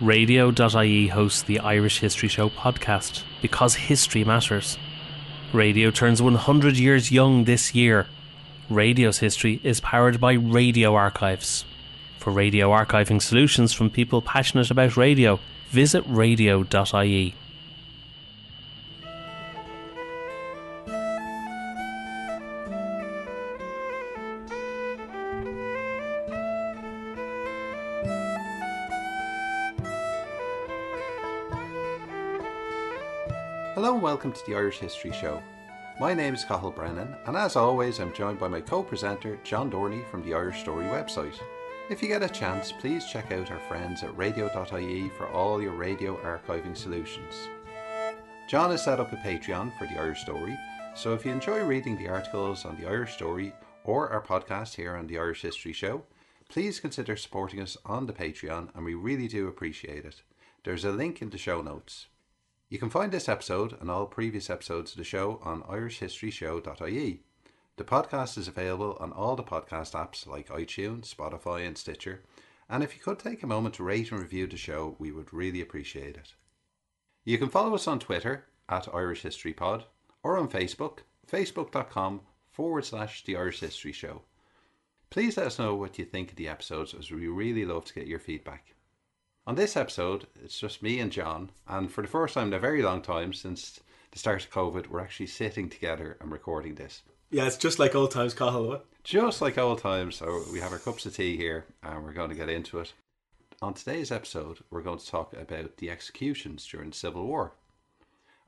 Radio.ie hosts the Irish History Show podcast because history matters. Radio turns 100 years young this year. Radio's history is powered by Radio Archives. For radio archiving solutions from people passionate about radio, visit radio.ie. welcome to the Irish History Show. My name is Cathal Brennan, and as always, I'm joined by my co presenter, John Dorney from the Irish Story website. If you get a chance, please check out our friends at radio.ie for all your radio archiving solutions. John has set up a Patreon for the Irish Story, so if you enjoy reading the articles on the Irish Story or our podcast here on the Irish History Show, please consider supporting us on the Patreon, and we really do appreciate it. There's a link in the show notes. You can find this episode and all previous episodes of the show on irishhistoryshow.ie. The podcast is available on all the podcast apps like iTunes, Spotify, and Stitcher. And if you could take a moment to rate and review the show, we would really appreciate it. You can follow us on Twitter at Irish History Pod or on Facebook, facebook.com forward slash The Irish History Show. Please let us know what you think of the episodes as we really love to get your feedback. On this episode, it's just me and John, and for the first time in a very long time since the start of COVID, we're actually sitting together and recording this. Yeah, it's just like old times, what? Just like old times, so we have our cups of tea here and we're going to get into it. On today's episode, we're going to talk about the executions during the Civil War.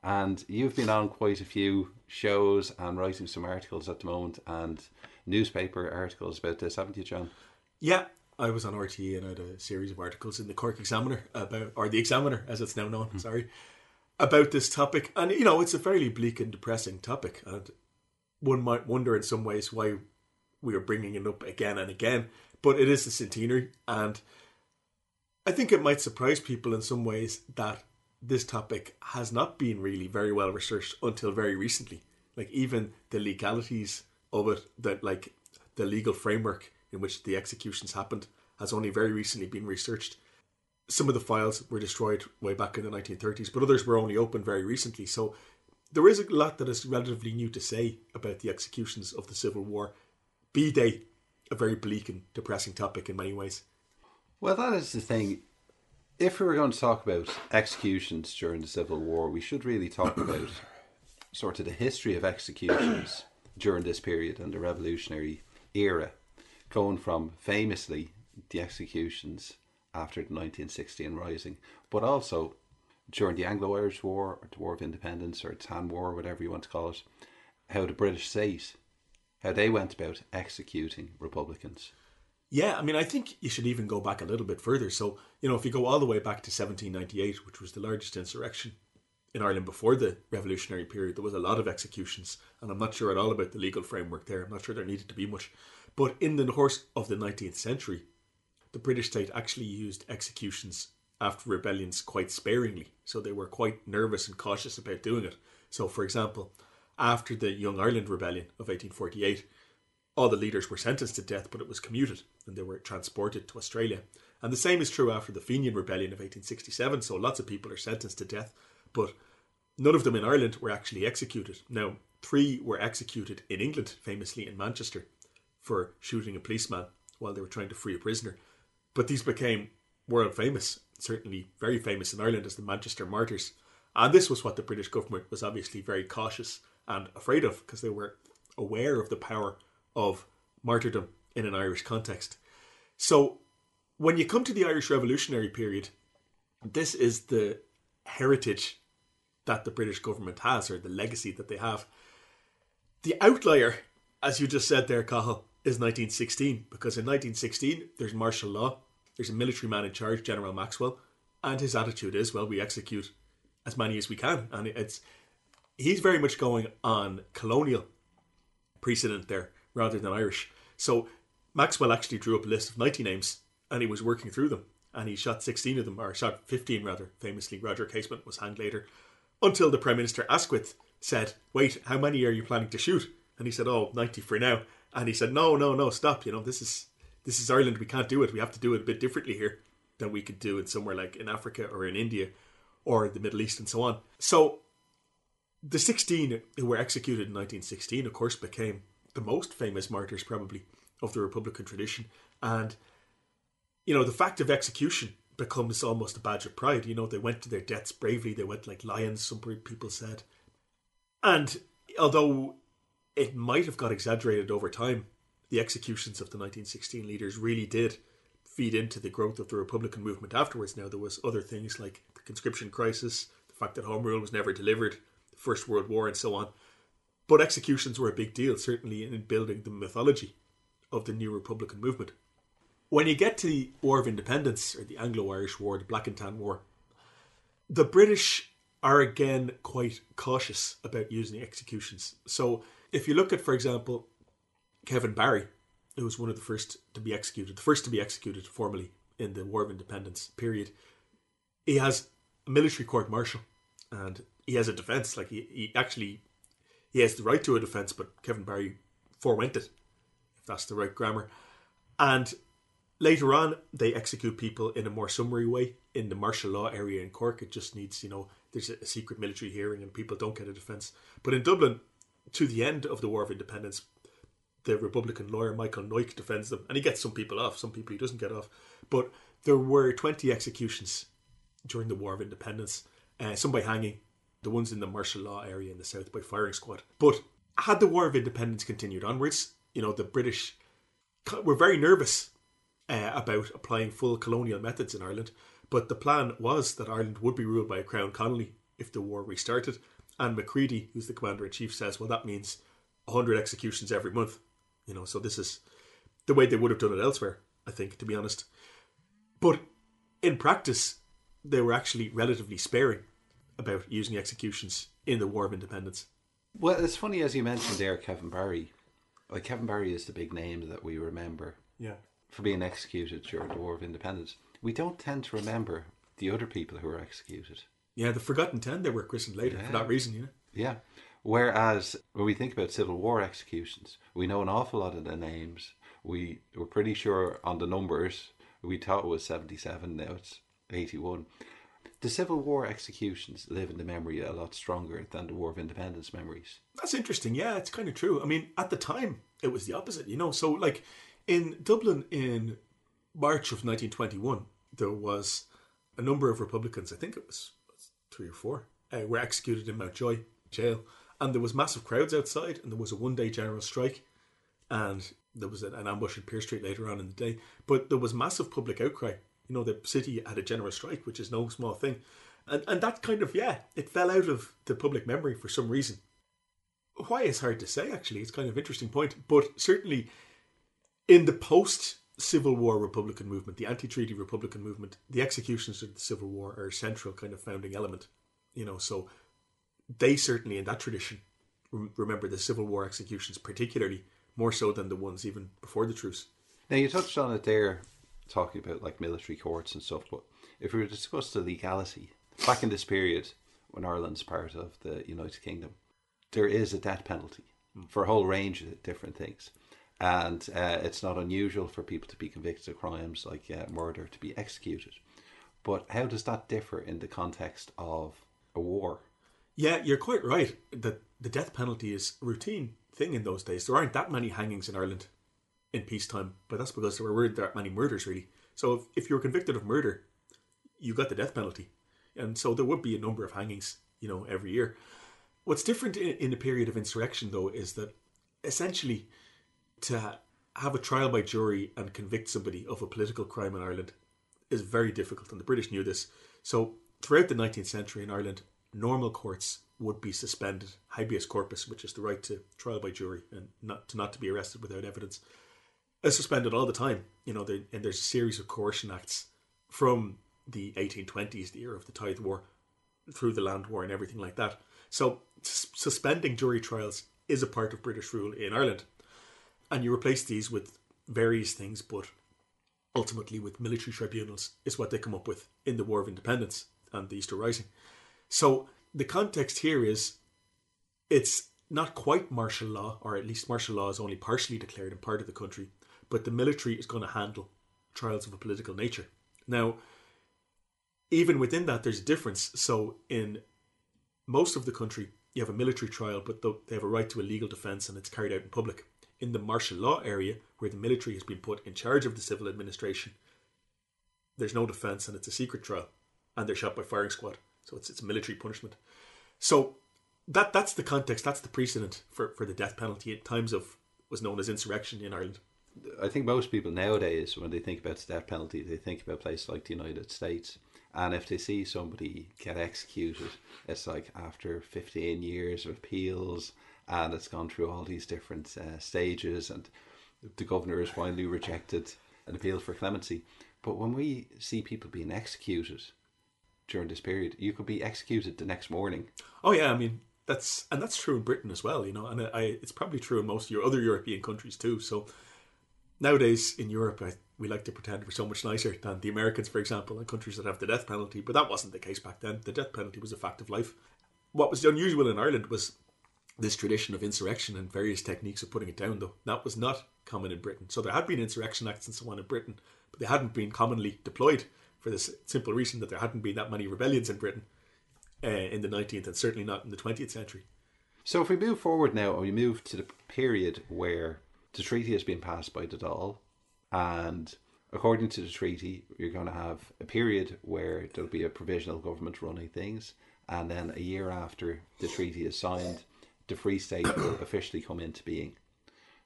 And you've been on quite a few shows and writing some articles at the moment and newspaper articles about this, haven't you, John? Yeah, I was on RTE and I had a series of articles in the Cork Examiner about, or the Examiner as it's now known, hmm. sorry, about this topic. And, you know, it's a fairly bleak and depressing topic. And one might wonder in some ways why we are bringing it up again and again. But it is the centenary. And I think it might surprise people in some ways that this topic has not been really very well researched until very recently. Like, even the legalities of it, that like the legal framework in which the executions happened has only very recently been researched. Some of the files were destroyed way back in the 1930s, but others were only opened very recently. So there is a lot that is relatively new to say about the executions of the Civil War, be they a very bleak and depressing topic in many ways. Well, that is the thing. If we were going to talk about executions during the Civil War, we should really talk about sort of the history of executions during this period and the revolutionary era, going from famously the executions after the 1916 Rising, but also during the Anglo Irish War, or the War of Independence, or Tan War, whatever you want to call it, how the British state, how they went about executing Republicans. Yeah, I mean, I think you should even go back a little bit further. So, you know, if you go all the way back to 1798, which was the largest insurrection in Ireland before the revolutionary period, there was a lot of executions. And I'm not sure at all about the legal framework there. I'm not sure there needed to be much. But in the course of the 19th century, the British state actually used executions after rebellions quite sparingly. So they were quite nervous and cautious about doing it. So, for example, after the Young Ireland Rebellion of 1848, all the leaders were sentenced to death, but it was commuted and they were transported to Australia. And the same is true after the Fenian Rebellion of 1867. So lots of people are sentenced to death, but none of them in Ireland were actually executed. Now, three were executed in England, famously in Manchester, for shooting a policeman while they were trying to free a prisoner. But these became world famous, certainly very famous in Ireland as the Manchester Martyrs. And this was what the British government was obviously very cautious and afraid of because they were aware of the power of martyrdom in an Irish context. So when you come to the Irish Revolutionary period, this is the heritage that the British government has, or the legacy that they have. The outlier, as you just said there, Cathal, is 1916, because in 1916 there's martial law, there's a military man in charge, General Maxwell, and his attitude is, well, we execute as many as we can, and it's he's very much going on colonial precedent there rather than Irish. So Maxwell actually drew up a list of 90 names, and he was working through them, and he shot 16 of them, or shot 15 rather. Famously, Roger Casement was hanged later, until the Prime Minister Asquith said, "Wait, how many are you planning to shoot?" And he said, "Oh, 90 for now." And he said, "No, no, no, stop! You know, this is this is Ireland. We can't do it. We have to do it a bit differently here." than we could do in somewhere like in Africa or in India or the Middle East and so on. So the 16 who were executed in 1916, of course, became the most famous martyrs probably of the Republican tradition. And, you know, the fact of execution becomes almost a badge of pride. You know, they went to their deaths bravely, they went like lions, some people said. And although it might have got exaggerated over time, the executions of the 1916 leaders really did feed into the growth of the Republican movement afterwards. Now, there was other things like the conscription crisis, the fact that Home Rule was never delivered, the First World War, and so on. But executions were a big deal, certainly in building the mythology of the new Republican movement. When you get to the War of Independence, or the Anglo Irish War, the Black and Tan War, the British are again quite cautious about using executions. So if you look at, for example, Kevin Barry, who was one of the first to be executed, the first to be executed formally in the War of Independence period, he has a military court martial and he has a defense. Like he, he actually he has the right to a defense, but Kevin Barry forewent it, if that's the right grammar. And later on, they execute people in a more summary way in the martial law area in Cork. It just needs, you know, there's a secret military hearing and people don't get a defense. But in Dublin, to the end of the War of Independence, the Republican lawyer Michael Noyk defends them, and he gets some people off, some people he doesn't get off. But there were 20 executions during the War of Independence, uh, some by hanging, the ones in the martial law area in the south by firing squad. But had the War of Independence continued onwards, you know, the British were very nervous uh, about applying full colonial methods in Ireland. But the plan was that Ireland would be ruled by a crown colony if the war restarted. And Macready, who's the commander in chief, says, well, that means 100 executions every month. You know, so this is the way they would have done it elsewhere, I think, to be honest. But in practice, they were actually relatively sparing about using executions in the War of Independence. Well, it's funny as you mentioned there, Kevin Barry. Like Kevin Barry is the big name that we remember. Yeah. For being executed during the War of Independence, we don't tend to remember the other people who were executed. Yeah, the Forgotten Ten they were christened later yeah. for that reason. You know. Yeah. Whereas when we think about Civil War executions, we know an awful lot of the names. We were pretty sure on the numbers. We thought it was 77, now it's 81. The Civil War executions live in the memory a lot stronger than the War of Independence memories. That's interesting. Yeah, it's kind of true. I mean, at the time, it was the opposite, you know. So, like in Dublin in March of 1921, there was a number of Republicans, I think it was three or four, uh, were executed in Mountjoy jail and there was massive crowds outside, and there was a one-day general strike, and there was an, ambush in Pearse Street later on in the day. But there was massive public outcry. You know, the city had a general strike, which is no small thing, and and that kind of yeah, it fell out of the public memory for some reason. Why is hard to say. Actually, it's kind of interesting point, but certainly in the post Civil War Republican movement, the anti-treaty Republican movement, the executions of the Civil War are a central kind of founding element. You know, so they certainly in that tradition remember the Civil War executions particularly more so than the ones even before the truce. Now you touched on it there, talking about like military courts and stuff. But if we were to discuss the legality back in this period when Ireland's part of the United Kingdom, there is a death penalty mm. for a whole range of different things. And uh, it's not unusual for people to be convicted of crimes like uh, murder to be executed. But how does that differ in the context of a war? Yeah, you're quite right that the death penalty is a routine thing in those days. There aren't that many hangings in Ireland in peacetime, but that's because there weren't that many murders really. So if, if you were convicted of murder, you got the death penalty, and so there would be a number of hangings, you know, every year. What's different in, in a period of insurrection, though, is that essentially to have a trial by jury and convict somebody of a political crime in Ireland is very difficult, and the British knew this. So throughout the 19th century in Ireland, normal courts would be suspended. Habeas corpus, which is the right to trial by jury and not to not to be arrested without evidence, is suspended all the time. You know, and there's a series of coercion acts from the 1820s, the era of the Tithe War, through the Land War and everything like that. So suspending jury trials is a part of British rule in Ireland, and you replace these with various things, but ultimately with military tribunals is what they come up with in the War of Independence and the Easter Rising. So the context here is it's not quite martial law, or at least martial law is only partially declared in part of the country, but the military is going to handle trials of a political nature. Now, even within that, there's a difference. So, in most of the country, you have a military trial, but they have a right to a legal defence and it's carried out in public. In the martial law area, where the military has been put in charge of the civil administration, there's no defence and it's a secret trial, and they're shot by firing squad. So it's it's military punishment. So that that's the context. That's the precedent for, for the death penalty at times of was known as insurrection in Ireland. I think most people nowadays, when they think about the death penalty, they think about places like the United States. And if they see somebody get executed, it's like after 15 years of appeals and it's gone through all these different uh, stages and the governor has finally rejected an appeal for clemency. But when we see people being executed during this period, you could be executed the next morning. Oh yeah, I mean that's and that's true in Britain as well, you know, and I, it's probably true in most of your other European countries too. So nowadays in Europe, I, we like to pretend we're so much nicer than the Americans, for example, and countries that have the death penalty. But that wasn't the case back then. The death penalty was a fact of life. What was unusual in Ireland was this tradition of insurrection and various techniques of putting it down, though. That was not common in Britain. So there had been insurrection acts and so on in Britain, but they hadn't been commonly deployed for the simple reason that there hadn't been that many rebellions in Britain uh, in the 19th and certainly not in the 20th century. So if we move forward now and we move to the period where the treaty has been passed by the Dáil, and according to the treaty, you're going to have a period where there'll be a provisional government running things, and then a year after the treaty is signed, the Free State will officially come into being.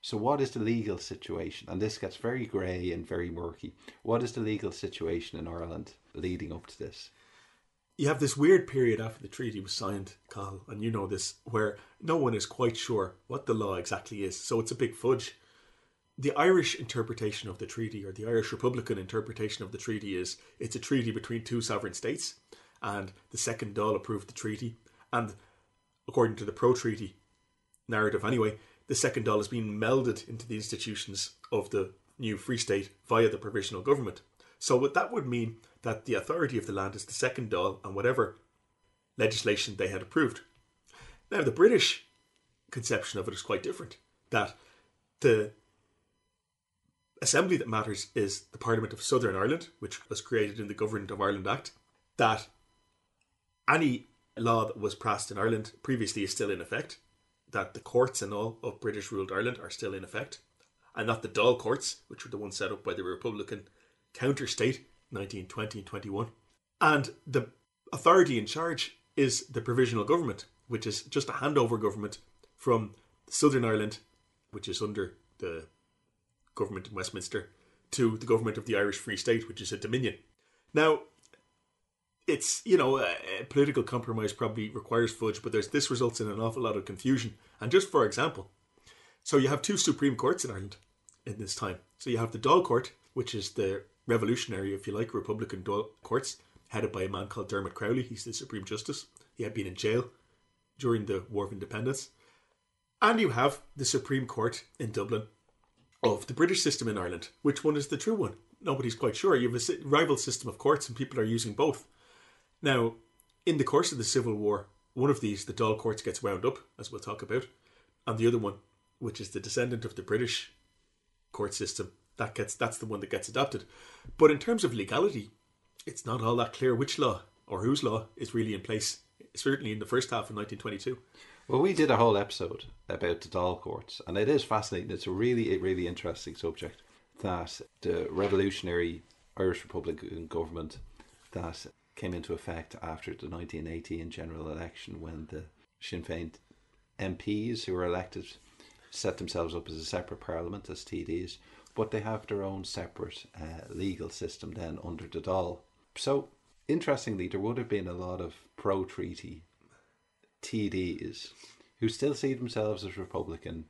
So, what is the legal situation? And this gets very grey and very murky. What is the legal situation in Ireland leading up to this? You have this weird period after the treaty was signed, Cathal, and you know this, where no one is quite sure what the law exactly is. So it's a big fudge. The Irish interpretation of the treaty, or the Irish Republican interpretation of the treaty, is it's a treaty between two sovereign states, and the second Dáil approved the treaty. And according to the pro treaty narrative anyway, the second Dáil has been melded into the institutions of the new Free State via the provisional government. So what that would mean that the authority of the land is the second Dáil and whatever legislation they had approved. Now the British conception of it is quite different. That the assembly that matters is the Parliament of Southern Ireland, which was created in the Government of Ireland Act. That any law that was passed in Ireland previously is still in effect that the courts and all of British ruled Ireland are still in effect, and not the Dáil courts, which were the ones set up by the Republican counter state 1920 and 21. And the authority in charge is the provisional government, which is just a handover government from Southern Ireland, which is under the government in Westminster, to the government of the Irish Free State, which is a dominion. Now, it's you know a, political compromise probably requires fudge, but there's this results in an awful lot of confusion. And just for example, so you have two supreme courts in Ireland in this time. So you have the Dáil Court, which is the revolutionary, if you like, Republican Dáil courts, headed by a man called Dermot Crowley. He's the Supreme Justice. He had been in jail during the War of Independence. And you have the Supreme Court in Dublin of the British system in Ireland. Which one is the true one? Nobody's quite sure. You have a rival system of courts, and people are using both. Now, in the course of the Civil War, one of these, the Dáil courts, gets wound up, as we'll talk about, and the other one, which is the descendant of the British court system, that gets that's the one that gets adopted. But in terms of legality, it's not all that clear which law or whose law is really in place. Certainly in the first half of 1922. Well, we did a whole episode about the Dáil courts, and it is fascinating. It's a really, really interesting subject that the revolutionary Irish Republican government that came into effect after the 1918 general election when the Sinn Féin MPs who were elected set themselves up as a separate parliament as TDs, but they have their own separate uh, legal system then under the Dáil. So, interestingly, there would have been a lot of pro treaty TDs who still see themselves as Republican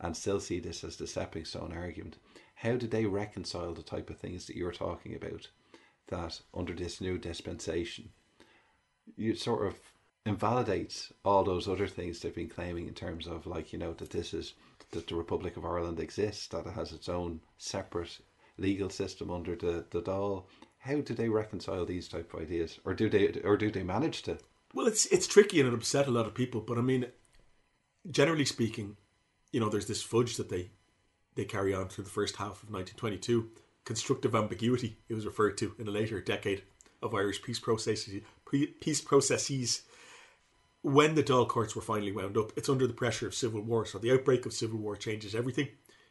and still see this as the stepping stone argument. How did they reconcile the type of things that you're talking about? That under this new dispensation, you sort of invalidates all those other things they've been claiming in terms of like you know that this is that the Republic of Ireland exists, that it has its own separate legal system under the the Dáil. How do they reconcile these type of ideas, or do they, or do they manage to? Well, it's it's tricky and it upset a lot of people. But I mean, generally speaking, you know, there's this fudge that they they carry on through the first half of 1922 constructive ambiguity, it was referred to in a later decade of Irish peace processes. Peace processes. When the Dáil courts were finally wound up, it's under the pressure of civil war. So the outbreak of civil war changes everything.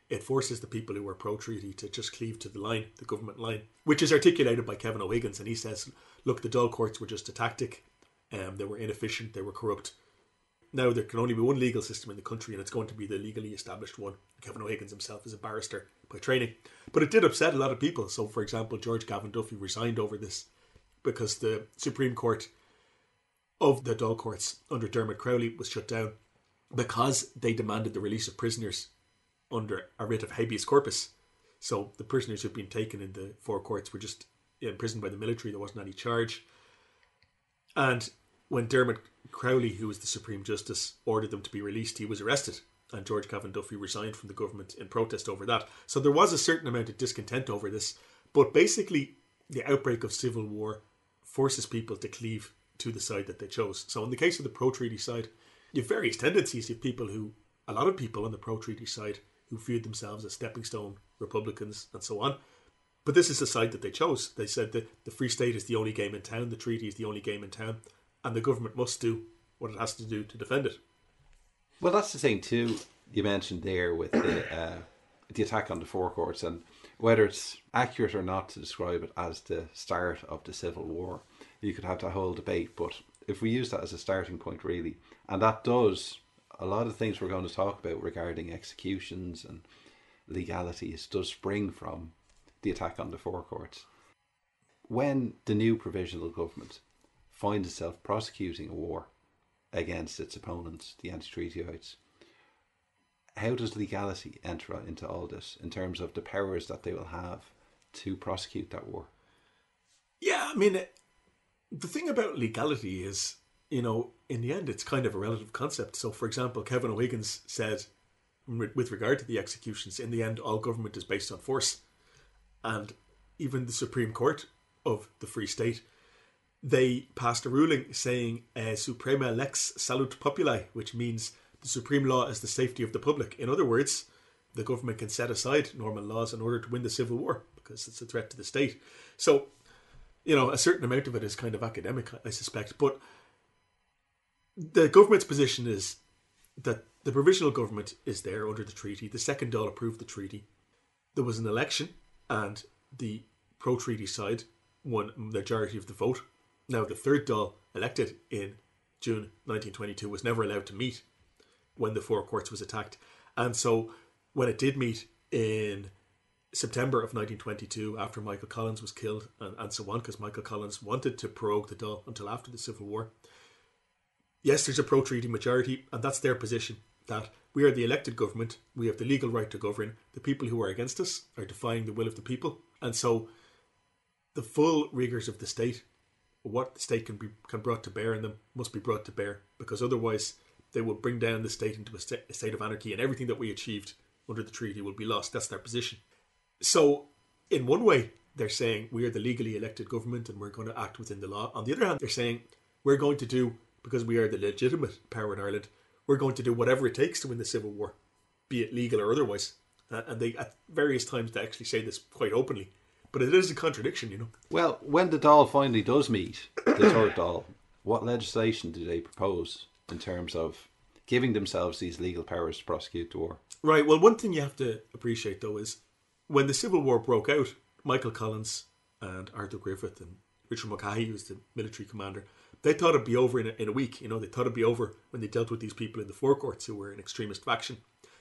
It forces the people who were pro treaty to just cleave to the line, the government line, which is articulated by Kevin O'Higgins. And he says, look, the Dáil courts were just a tactic. Um, they were inefficient, they were corrupt. Now there can only be one legal system in the country, and it's going to be the legally established one. Kevin O'Higgins himself is a barrister by training. But it did upset a lot of people. So, for example, George Gavan Duffy resigned over this because the Supreme Court of the Dáil courts under Dermot Crowley was shut down because they demanded the release of prisoners under a writ of habeas corpus. So the prisoners who'd been taken in the four courts were just imprisoned by the military. There wasn't any charge. And when Dermot Crowley, who was the Supreme Justice, ordered them to be released, he was arrested. And George Gavan Duffy resigned from the government in protest over that. So there was a certain amount of discontent over this. But basically, the outbreak of civil war forces people to cleave to the side that they chose. So in the case of the pro treaty side, you have various tendencies. You have people who, a lot of people on the pro treaty side, who viewed themselves as stepping stone Republicans and so on. But this is the side that they chose. They said that the Free State is the only game in town, the treaty is the only game in town, and the government must do what it has to do to defend it. Well, that's the thing too. You mentioned there with the uh, the attack on the four courts, and whether it's accurate or not to describe it as the start of the civil war, you could have that whole debate. But if we use that as a starting point, really, and that does a lot of things we're going to talk about regarding executions and legalities does spring from the attack on the four courts. When the new provisional government finds itself prosecuting a war against its opponents, the anti-treatyites, how does legality enter into all this in terms of the powers that they will have to prosecute that war? Yeah, I mean, the thing about legality is, you know, in the end, it's kind of a relative concept. So, for example, Kevin O'Higgins said, with regard to the executions, in the end, all government is based on force. And even the Supreme Court of the Free State, they passed a ruling saying uh, Suprema lex salus populi, which means the supreme law is the safety of the public. In other words, the government can set aside normal laws in order to win the civil war because it's a threat to the state. So, you know, a certain amount of it is kind of academic, I suspect. But the government's position is that the provisional government is there under the treaty. The second Dáil approved the treaty. There was an election, and the pro treaty side won the majority of the vote. Now, the third Dáil, elected in June 1922, was never allowed to meet when the Four Courts was attacked. And so when it did meet in September of 1922, after Michael Collins was killed and, and so on, because Michael Collins wanted to prorogue the Dáil until after the Civil War. Yes, there's a pro treaty majority, and that's their position that we are the elected government, we have the legal right to govern. The people who are against us are defying the will of the people. And so the full rigours of the state, what the state can be can brought to bear in them, must be brought to bear, because otherwise they will bring down the state into a, st- a state of anarchy, and everything that we achieved under the treaty will be lost. That's their position. So, in one way, they're saying we are the legally elected government and we're going to act within the law. On the other hand, they're saying we're going to do, because we are the legitimate power in Ireland, we're going to do whatever it takes to win the civil war, be it legal or otherwise. Uh, and they, at various times, they actually say this quite openly. But it is a contradiction, you know. Well, when the Dáil finally does meet, the third Dáil, what legislation do they propose? in terms of giving themselves these legal powers to prosecute the war. Right. Well, one thing you have to appreciate though is when the Civil War broke out, Michael Collins and Arthur Griffith and Richard Mulcahy, who was the military commander, they thought it'd be over in a, in a week. You know, they thought it'd be over when they dealt with these people in the Four Courts who were an extremist faction.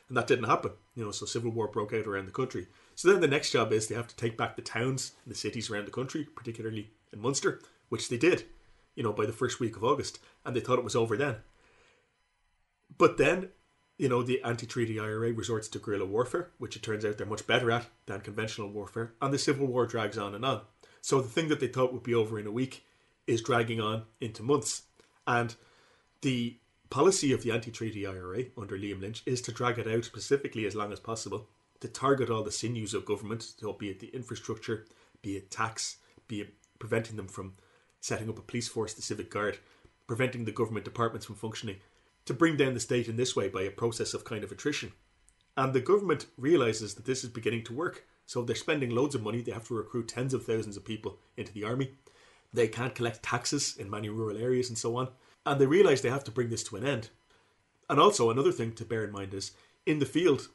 And that didn't happen. You know, so civil war broke out around the country. So then the next job is they have to take back the towns and the cities around the country, particularly in Munster, which they did, you know, by the first week of August. And they thought it was over then. But then, you know, the anti treaty IRA resorts to guerrilla warfare, which it turns out they're much better at than conventional warfare, and the Civil War drags on and on. So the thing that they thought would be over in a week is dragging on into months. And the policy of the anti treaty IRA under Liam Lynch is to drag it out specifically as long as possible, to target all the sinews of government, so be it the infrastructure, be it tax, be it preventing them from setting up a police force, the civic guard, preventing the government departments from functioning, to bring down the state in this way by a process of kind of attrition. And the government realizes that this is beginning to work. So they're spending loads of money. They have to recruit tens of thousands of people into the army. They can't collect taxes in many rural areas and so on. And they realize they have to bring this to an end. And also, another thing to bear in mind is in the field,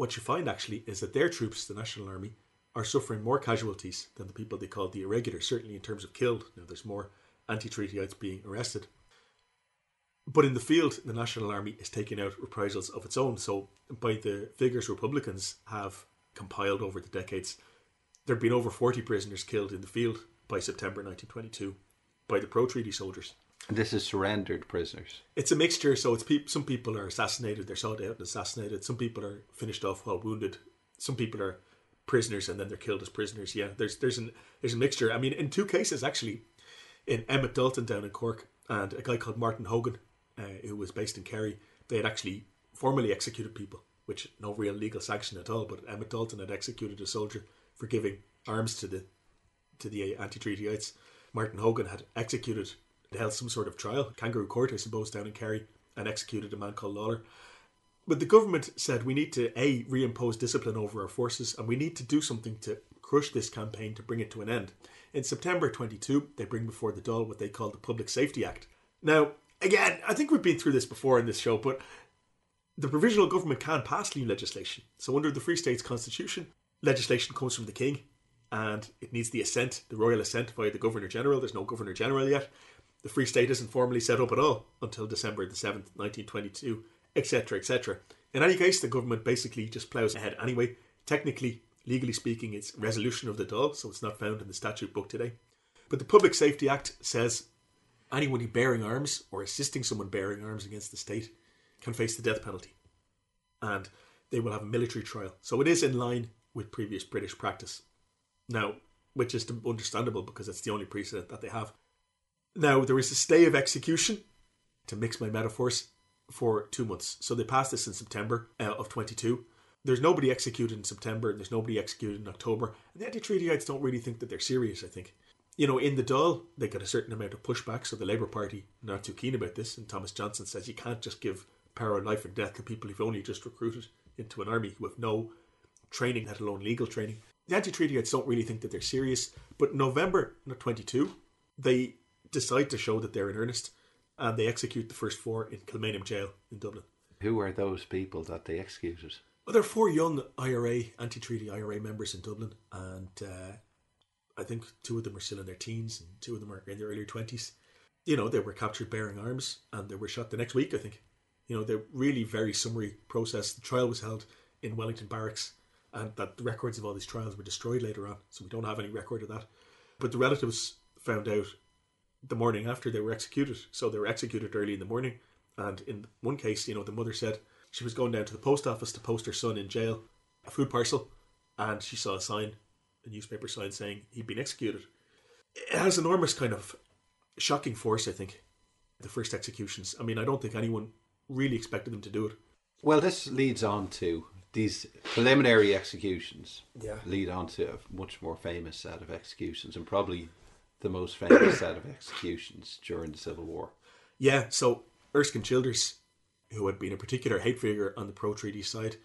what you find actually is that their troops, the National Army, are suffering more casualties than the people they call the irregulars, certainly in terms of killed. Now, there's more anti treatyites being arrested. But in the field, the National Army is taking out reprisals of its own. So, by the figures Republicans have compiled over the decades, there have been over 40 prisoners killed in the field by September 1922 by the pro treaty soldiers. This is surrendered prisoners. It's a mixture. So, it's pe- some people are assassinated, they're sought out and assassinated. Some people are finished off while wounded. Some people are prisoners and then they're killed as prisoners. Yeah, there's there's an there's a mixture. I mean, in two cases actually, in Emmet Dalton down in Cork and a guy called Martin Hogan, uh, who was based in Kerry, they had actually formally executed people, which no real legal sanction at all. But Emmet Dalton had executed a soldier for giving arms to the to the anti-treatyites. Martin Hogan had executed, held some sort of trial, kangaroo court, I suppose, down in Kerry, and executed a man called Lawler. But the government said we need to a reimpose discipline over our forces, and we need to do something to crush this campaign to bring it to an end. In September 22, they bring before the Dáil what they call the Public Safety Act. Now, again, I think we've been through this before in this show, but the provisional government can pass new legislation. So, under the Free State's constitution, legislation comes from the king, and it needs the assent, the royal assent via the Governor General. There's no Governor General yet. The Free State isn't formally set up at all until December the 7th, 1922, etc., etc. In any case, the government basically just ploughs ahead anyway. Technically, legally speaking, it's resolution of the Dáil, so it's not found in the statute book today. But the Public Safety Act says anyone bearing arms or assisting someone bearing arms against the state can face the death penalty. And they will have a military trial. So it is in line with previous British practice. Now, which is understandable because it's the only precedent that they have. Now, there is a stay of execution, to mix my metaphors, for two months. So they passed this in September uh, of 22. There's nobody executed in September, and there's nobody executed in October. And the anti-treatyites don't really think that they're serious, I think. You know, in the Dáil, they got a certain amount of pushback, so the Labour Party not too keen about this. And Thomas Johnson says you can't just give power of life and death to people who've only just recruited into an army with no training, let alone legal training. The anti-treatyites don't really think that they're serious. But November 22, they decide to show that they're in earnest and they execute the first four in Kilmainham Jail in Dublin. Who are those people that they executed? Well, there are four young IRA, anti treaty IRA members in Dublin, and uh, I think two of them are still in their teens and two of them are in their early 20s. You know, they were captured bearing arms and they were shot the next week, I think. You know, they're really very summary process. The trial was held in Wellington Barracks, and that the records of all these trials were destroyed later on, so we don't have any record of that. But the relatives found out the morning after they were executed. So they were executed early in the morning. And in one case, you know, the mother said she was going down to the post office to post her son in jail a food parcel, and she saw a sign, a newspaper sign saying he'd been executed. It has enormous kind of shocking force, I think, the first executions. I mean, I don't think anyone really expected them to do it. Well, this leads on to these preliminary executions. Yeah. Lead on to a much more famous set of executions, and probably the most famous set of executions during the Civil War. Yeah, so Erskine Childers, who had been a particular hate figure on the pro treaty side,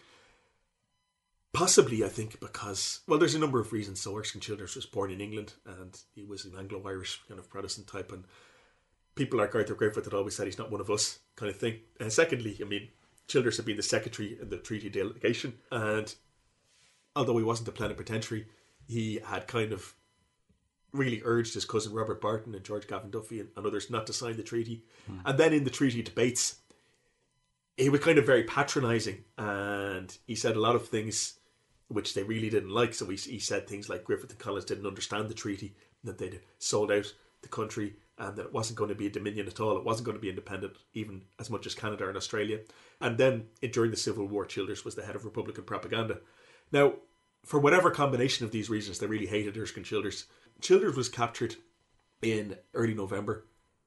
possibly, I think, because, well, there's a number of reasons. So Erskine Childers was born in England and he was an Anglo Irish kind of Protestant type, and people like Arthur Griffith had always said he's not one of us kind of thing. And secondly, I mean, Childers had been the secretary in the treaty delegation, and although he wasn't a plenipotentiary, he had kind of really urged his cousin Robert Barton and George Gavan Duffy and, and others not to sign the treaty. Hmm. And then in the treaty debates, he was kind of very patronising and he said a lot of things which they really didn't like. So he, he said things like Griffith and Collins didn't understand the treaty, that they'd sold out the country and that it wasn't going to be a dominion at all. It wasn't going to be independent, even as much as Canada and Australia. And then during the Civil War, Childers was the head of Republican propaganda. Now, for whatever combination of these reasons, they really hated Erskine Childers. Childers was captured in early November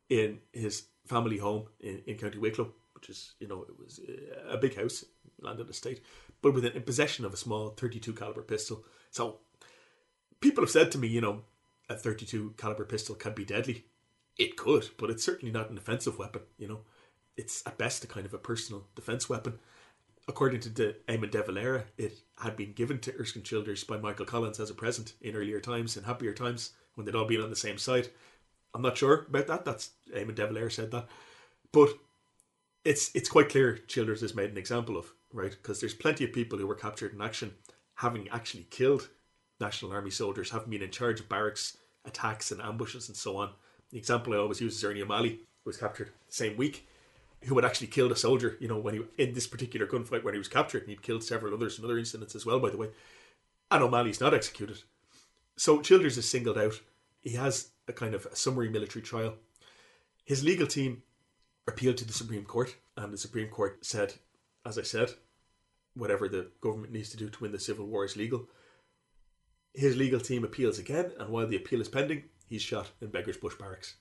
in his family home in, in County Wicklow, which is, you know, it was uh, a big house, landed estate, but within in possession of a small 32 caliber pistol. So people have said to me, you know, a 32 caliber pistol can be deadly. It could, but it's certainly not an offensive weapon, you know. It's at best a kind of a personal defense weapon. According to the Eamon de Valera, it had been given to Erskine Childers by Michael Collins as a present in earlier times, in happier times, when they'd all been on the same side. I'm not sure about that. That's Eamon de Valera said that. But it's it's quite clear Childers is made an example of, right? Because there's plenty of people who were captured in action having actually killed National Army soldiers, having been in charge of barracks attacks and ambushes and so on. The example I always use is Ernie O'Malley, who was captured the same week, who had actually killed a soldier, you know, when he in this particular gunfight when he was captured, and he'd killed several others in other incidents as well, by the way. And O'Malley's not executed. So Childers is singled out. He has a kind of a summary military trial. His legal team appealed to the Supreme Court, and the Supreme Court said, as I said, whatever the government needs to do to win the civil war is legal. His legal team appeals again, and while the appeal is pending, he's shot in Beggar's Bush Barracks.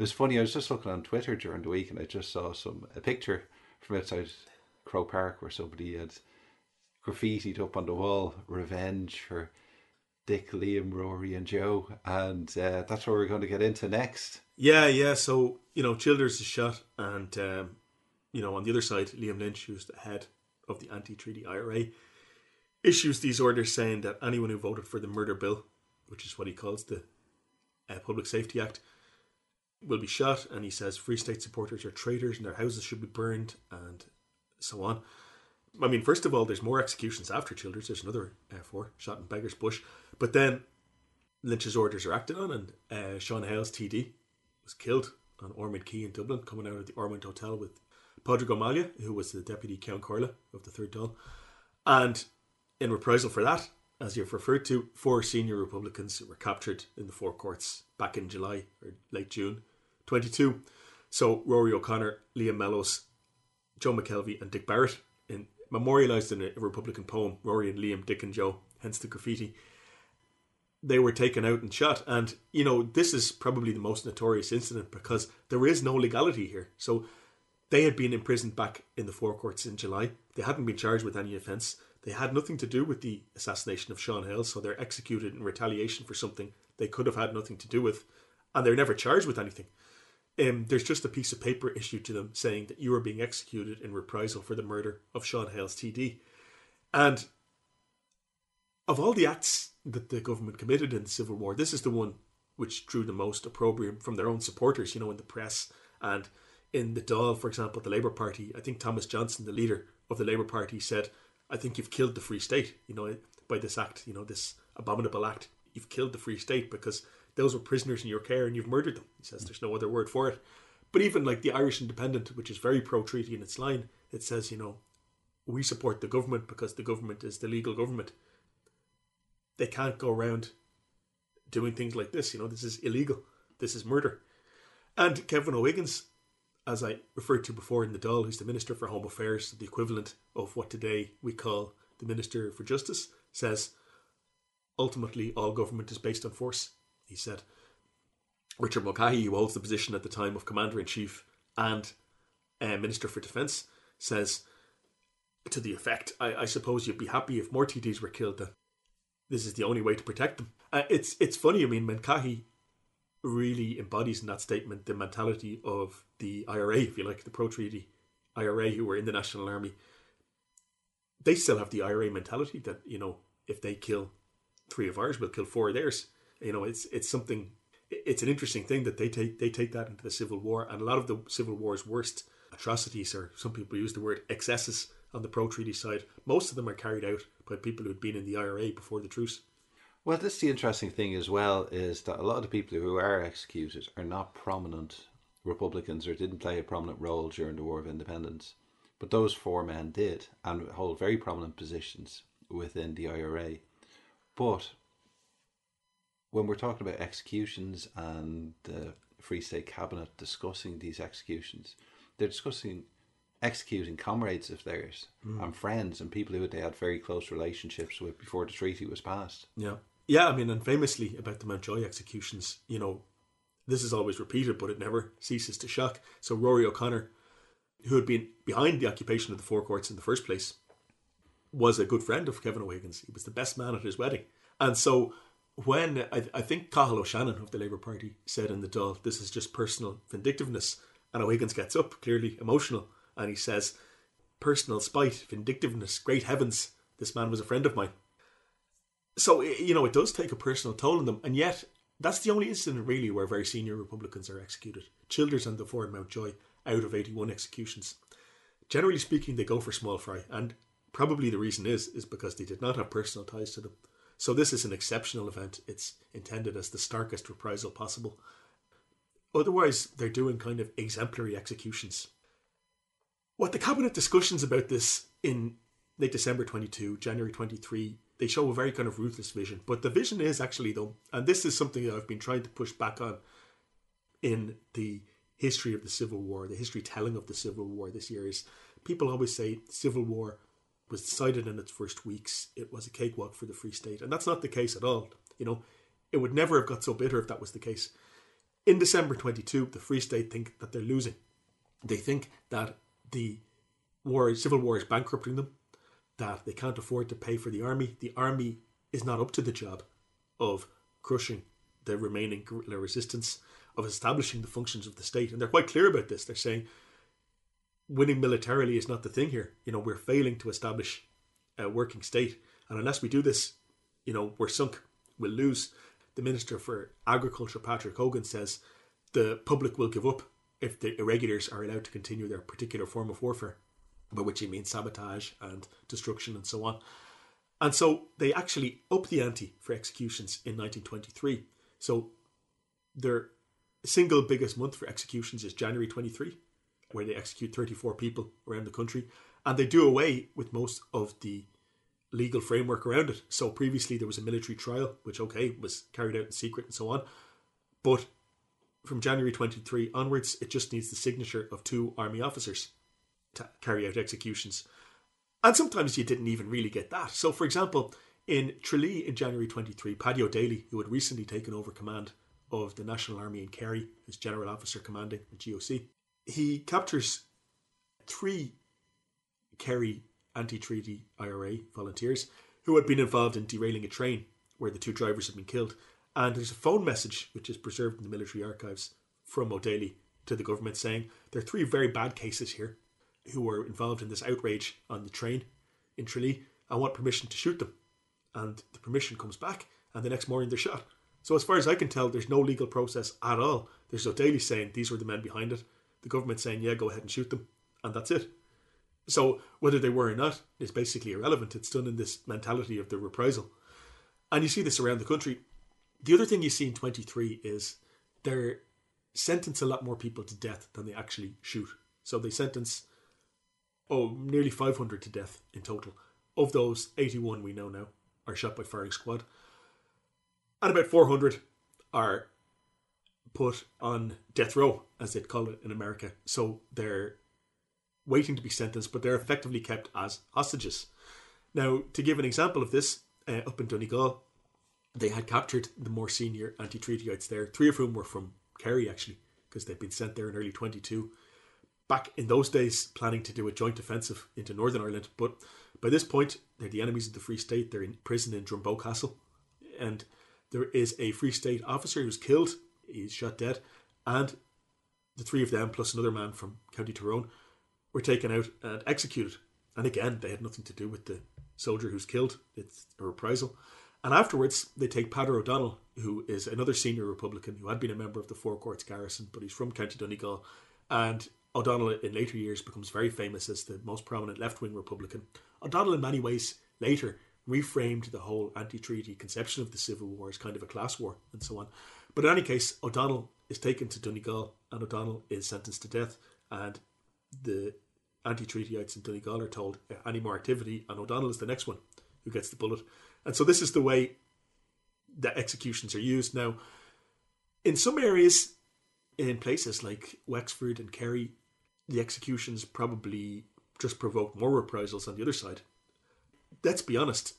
It was funny. I was just looking on Twitter during the week, and I just saw some a picture from outside Croke Park where somebody had graffitied up on the wall "Revenge" for Dick, Liam, Rory, and Joe, and uh, that's what we're going to get into next. Yeah, yeah. So you know, Childers is shot, and um, you know, on the other side, Liam Lynch, who's the head of the anti-treaty IRA, issues these orders saying that anyone who voted for the murder bill, which is what he calls the uh, Public Safety Act, will be shot. And he says Free State supporters are traitors and their houses should be burned and so on. I mean, first of all, there's more executions after Childers. There's another uh, four shot in Beggar's Bush. But then Lynch's orders are acted on, and uh, Sean Hales, TD, was killed on Ormond Quay in Dublin, coming out of the Ormond Hotel with Padraig O'Malley, who was the deputy Ceann Comhairle of the Third Dáil. And in reprisal for that, as you've referred to, four senior Republicans were captured in the four courts back in July or late June 22. So Rory O'Connor, Liam Mellows, Joe McKelvey, and Dick Barrett, in, memorialised in a Republican poem, Rory and Liam, Dick and Joe, hence the graffiti. They were taken out and shot. And, you know, this is probably the most notorious incident because there is no legality here. So they had been imprisoned back in the Four Courts in July. They hadn't been charged with any offence. They had nothing to do with the assassination of Sean Hill, so they're executed in retaliation for something they could have had nothing to do with, and they're never charged with anything. Um, there's just a piece of paper issued to them saying that you are being executed in reprisal for the murder of Sean Hales TD. And of all the acts that the government committed in the Civil War, this is the one which drew the most opprobrium from their own supporters, you know, in the press and in the Dáil, for example, the Labour Party. I think Thomas Johnson, the leader of the Labour Party, said, I think you've killed the Free State, you know, by this act, you know, this abominable act. You've killed the Free State because those were prisoners in your care and you've murdered them. He says there's no other word for it. But even like the Irish Independent, which is very pro treaty in its line, it says, you know, we support the government because the government is the legal government. They can't go around doing things like this. You know, this is illegal. This is murder. And Kevin O'Higgins, as I referred to before in the Dáil, who's the Minister for Home Affairs, the equivalent of what today we call the Minister for Justice, says ultimately all government is based on force. He said. Richard Mulcahy, who holds the position at the time of Commander in Chief and uh, Minister for Defence, says to the effect, I, I, suppose you'd be happy if more TDs were killed. Then this is the only way to protect them. Uh, it's it's funny. I mean, Mulcahy really embodies in that statement the mentality of the IRA, if you like, the pro treaty IRA who were in the National Army. They still have the IRA mentality that you know if they kill three of ours, we'll kill four of theirs. You know, it's it's something. It's an interesting thing that they take they take that into the Civil War, and a lot of the Civil War's worst atrocities, or some people use the word excesses on the pro treaty side. Most of them are carried out by people who had been in the IRA before the truce. Well, that's the interesting thing as well is that a lot of the people who are executed are not prominent Republicans or didn't play a prominent role during the War of Independence. But those four men did and hold very prominent positions within the IRA. But when we're talking about executions and the Free State Cabinet discussing these executions, they're discussing executing comrades of theirs mm. and friends and people who they had very close relationships with before the treaty was passed. Yeah. Yeah, I mean, and famously about the Mountjoy executions, you know, this is always repeated, but it never ceases to shock. So Rory O'Connor, who had been behind the occupation of the Four Courts in the first place, was a good friend of Kevin O'Higgins. He was the best man at his wedding. And so when I, I think Cathal O'Shannon of the Labour Party said in the Dáil, this is just personal vindictiveness, and O'Higgins gets up, clearly emotional, and he says, personal spite, vindictiveness, great heavens, this man was a friend of mine. So, you know, it does take a personal toll on them, and yet that's the only incident really where very senior Republicans are executed. Childers and the Ford Mountjoy out of 81 executions. Generally speaking, they go for small fry, and probably the reason is is because they did not have personal ties to them. So this is an exceptional event. It's intended as the starkest reprisal possible. Otherwise, they're doing kind of exemplary executions. What the cabinet discussions about this in late December 22, January 23, they show a very kind of ruthless vision. But the vision is actually, though, and this is something that I've been trying to push back on in the history of the Civil War, the history telling of the Civil War this year is people always say Civil War was decided in its first weeks. It was a cakewalk for the Free State. And that's not the case at all. You know, it would never have got so bitter if that was the case. In December 22, the Free State think that they're losing. They think that the war, civil war is bankrupting them, that they can't afford to pay for the army. The army is not up to the job of crushing the remaining guerrilla resistance, of establishing the functions of the state. And they're quite clear about this. They're saying winning militarily is not the thing here. You know, we're failing to establish a working state. And unless we do this, you know, we're sunk. We'll lose. The Minister for Agriculture, Patrick Hogan, says the public will give up if the irregulars are allowed to continue their particular form of warfare, by which he means sabotage and destruction and so on. And so they actually up the ante for executions in 1923. So their single biggest month for executions is January 23, where they execute 34 people around the country. And they do away with most of the legal framework around it. So previously there was a military trial, which, okay, was carried out in secret and so on. But from January 23 onwards, it just needs the signature of two army officers to carry out executions. And sometimes you didn't even really get that. So, for example, in Tralee in January 23, Paddy O'Daly, who had recently taken over command of the National Army in Kerry as General Officer Commanding the GOC, he captures three Kerry anti treaty IRA volunteers who had been involved in derailing a train where the two drivers had been killed. And there's a phone message which is preserved in the military archives from O'Daly to the government saying there are three very bad cases here who were involved in this outrage on the train in Tralee. I want permission to shoot them. And the permission comes back, and the next morning they're shot. So, as far as I can tell, there's no legal process at all. There's O'Daly saying these were the men behind it, the government saying, yeah, go ahead and shoot them, and that's it. So, whether they were or not is basically irrelevant. It's done in this mentality of the reprisal. And you see this around the country. The other thing you see in 23 is they sentence a lot more people to death than they actually shoot. So they sentence, oh, nearly 500 to death in total. Of those, 81 we know now are shot by firing squad. And about 400 are put on death row, as they'd call it in America. So they're waiting to be sentenced, but they're effectively kept as hostages. Now, to give an example of this, uh, up in Donegal, they had captured the more senior anti-treatyites there, three of whom were from Kerry actually, because they'd been sent there in early 22. Back in those days, planning to do a joint offensive into Northern Ireland, but by this point, they're the enemies of the Free State. They're in prison in Drumboe Castle, and there is a Free State officer who's killed. He's shot dead, and the three of them plus another man from County Tyrone were taken out and executed. And again, they had nothing to do with the soldier who's killed. It's a reprisal. And afterwards, they take Peadar O'Donnell, who is another senior Republican who had been a member of the Four Courts Garrison, but he's from County Donegal. And O'Donnell, in later years, becomes very famous as the most prominent left wing Republican. O'Donnell, in many ways, later reframed the whole anti treaty conception of the Civil War as kind of a class war and so on. But in any case, O'Donnell is taken to Donegal and O'Donnell is sentenced to death. And the anti treatyites in Donegal are told uh, any more activity, and O'Donnell is the next one who gets the bullet. And so this is the way that executions are used. Now, in some areas, in places like Wexford and Kerry, the executions probably just provoke more reprisals on the other side. Let's be honest,